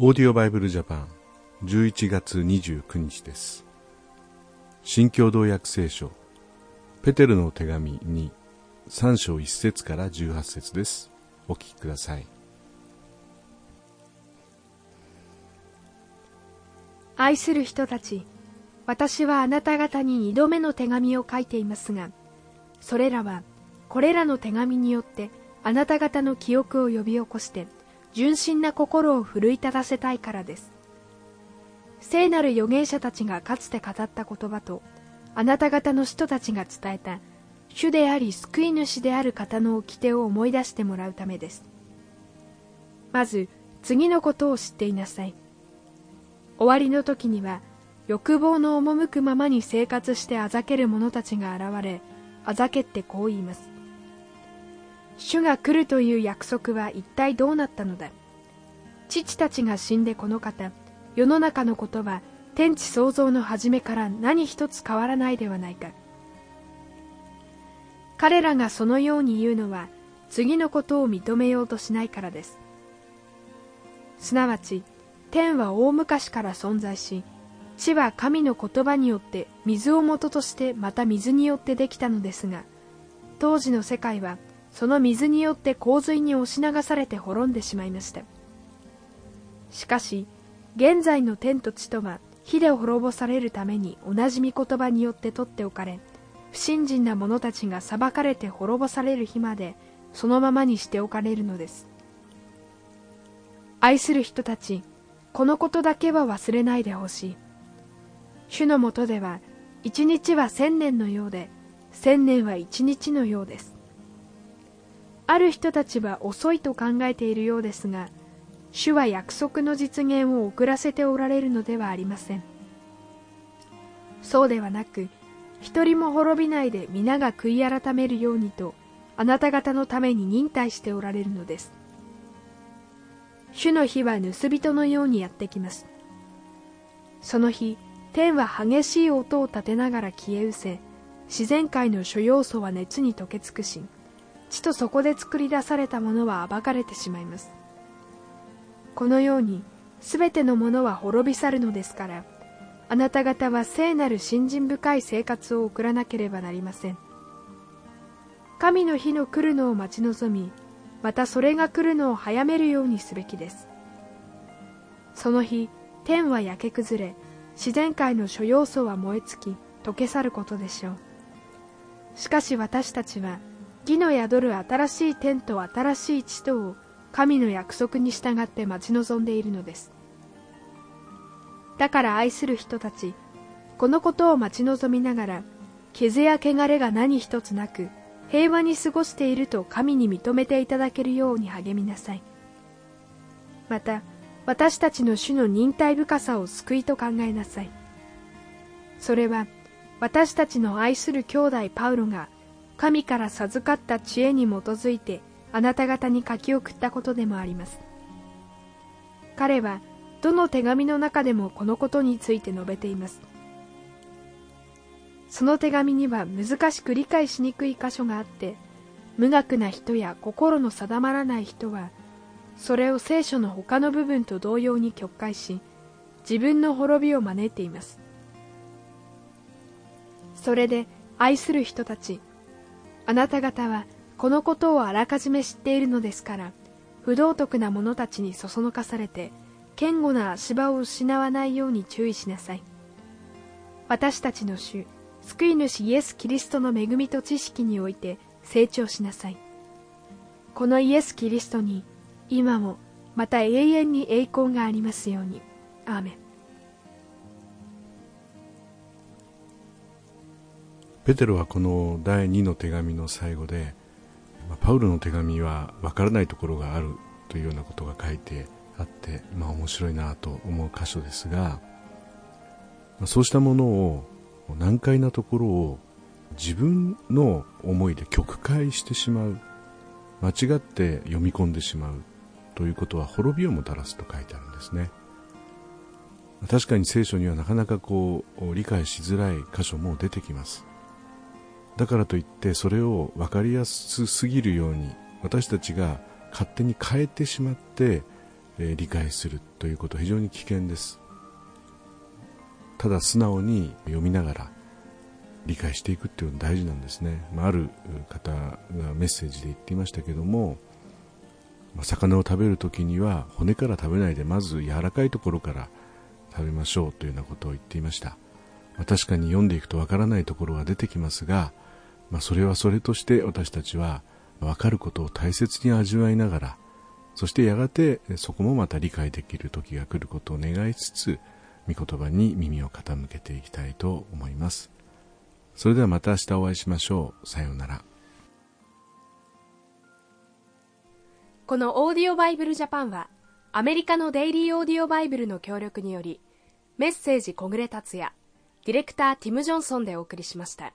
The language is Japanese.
オーディオバイブルジャパン11月29日です。新共同訳聖書ペテルの手紙に3章1節から18節です。お聞きください。愛する人たち私はあなた方に二度目の手紙を書いていますがそれらはこれらの手紙によってあなた方の記憶を呼び起こして純真な心を奮い立たせたいからです。聖なる預言者たちがかつて語った言葉とあなた方の人たちが伝えた主であり救い主である方の掟を思い出してもらうためです。まず次のことを知っていなさい。終わりの時には欲望の赴くままに生活してあざける者たちが現れあざけってこう言います。主が来るという約束は一体どうなったのだ？父たちが死んでこの方世の中のことは天地創造の初めから何一つ変わらないではないか。彼らがそのように言うのは次のことを認めようとしないからです。すなわち天は大昔から存在し地は神の言葉によって水を元としてまた水によってできたのですが当時の世界はその水によって洪水に押し流されて滅んでしまいました。しかし現在の天と地とは火で滅ぼされるために同じ御言葉によって取っておかれ不信心な者たちが裁かれて滅ぼされる日までそのままにしておかれるのです。愛する人たちこのことだけは忘れないでほしい。主のもとでは一日は千年のようで千年は一日のようです。ある人たちは遅いと考えているようですが主は約束の実現を遅らせておられるのではありません。そうではなく一人も滅びないで皆が悔い改めるようにとあなた方のために忍耐しておられるのです。主の日は盗人のようにやってきます。その日天は激しい音を立てながら消え失せ自然界の諸要素は熱に溶け尽くし地とそこで作り出されたものは暴かれてしまいます。このようにすべてのものは滅び去るのですからあなた方は聖なる信心深い生活を送らなければなりません。神の日の来るのを待ち望みまたそれが来るのを早めるようにすべきです。その日天は焼け崩れ自然界の諸要素は燃え尽き溶け去ることでしょう。しかし私たちは義の宿る新しい天と新しい地とを神の約束に従って待ち望んでいるのです。だから愛する人たちこのことを待ち望みながら傷や汚れが何一つなく平和に過ごしていると神に認めていただけるように励みなさい。また私たちの主の忍耐深さを救いと考えなさい。それは私たちの愛する兄弟パウロが神から授かった知恵に基づいてあなた方に書き送ったことでもあります。彼はどの手紙の中でもこのことについて述べています。その手紙には難しく理解しにくい箇所があって無学な人や心の定まらない人はそれを聖書の他の部分と同様に曲解し自分の滅びを招いています。それで愛する人たちあなた方はこのことをあらかじめ知っているのですから不道徳な者たちにそそのかされて堅固な足場を失わないように注意しなさい。私たちの主救い主イエス・キリストの恵みと知識において成長しなさい。このイエス・キリストに今もまた永遠に栄光がありますように。アーメン。ペテロはこの第2の手紙の最後でパウロの手紙は分からないところがあるというようなことが書いてあって、まあ、面白いなと思う箇所ですがそうしたものを難解なところを自分の思いで曲解してしまう間違って読み込んでしまうということは滅びをもたらすと書いてあるんですね。確かに聖書にはなかなかこう理解しづらい箇所も出てきます。だからといってそれを分かりやすすぎるように私たちが勝手に変えてしまってえー、理解するということは非常に危険です。ただ素直に読みながら理解していくっていうのが大事なんですね、まあ、ある方がメッセージで言っていましたけども、まあ、魚を食べるときには骨から食べないでまず柔らかいところから食べましょうというようなことを言っていました、まあ、確かに読んでいくとわからないところが出てきますが、まあ、それはそれとして私たちは分かることを大切に味わいながらそしてやがてそこもまた理解できる時が来ることを願いつつ御言葉に耳を傾けていきたいと思います。それではまた明日お会いしましょう。さようなら。このオーディオバイブルジャパンはアメリカのデイリーオーディオバイブルの協力によりメッセージ小暮達也ディレクターティム・ジョンソンでお送りしました。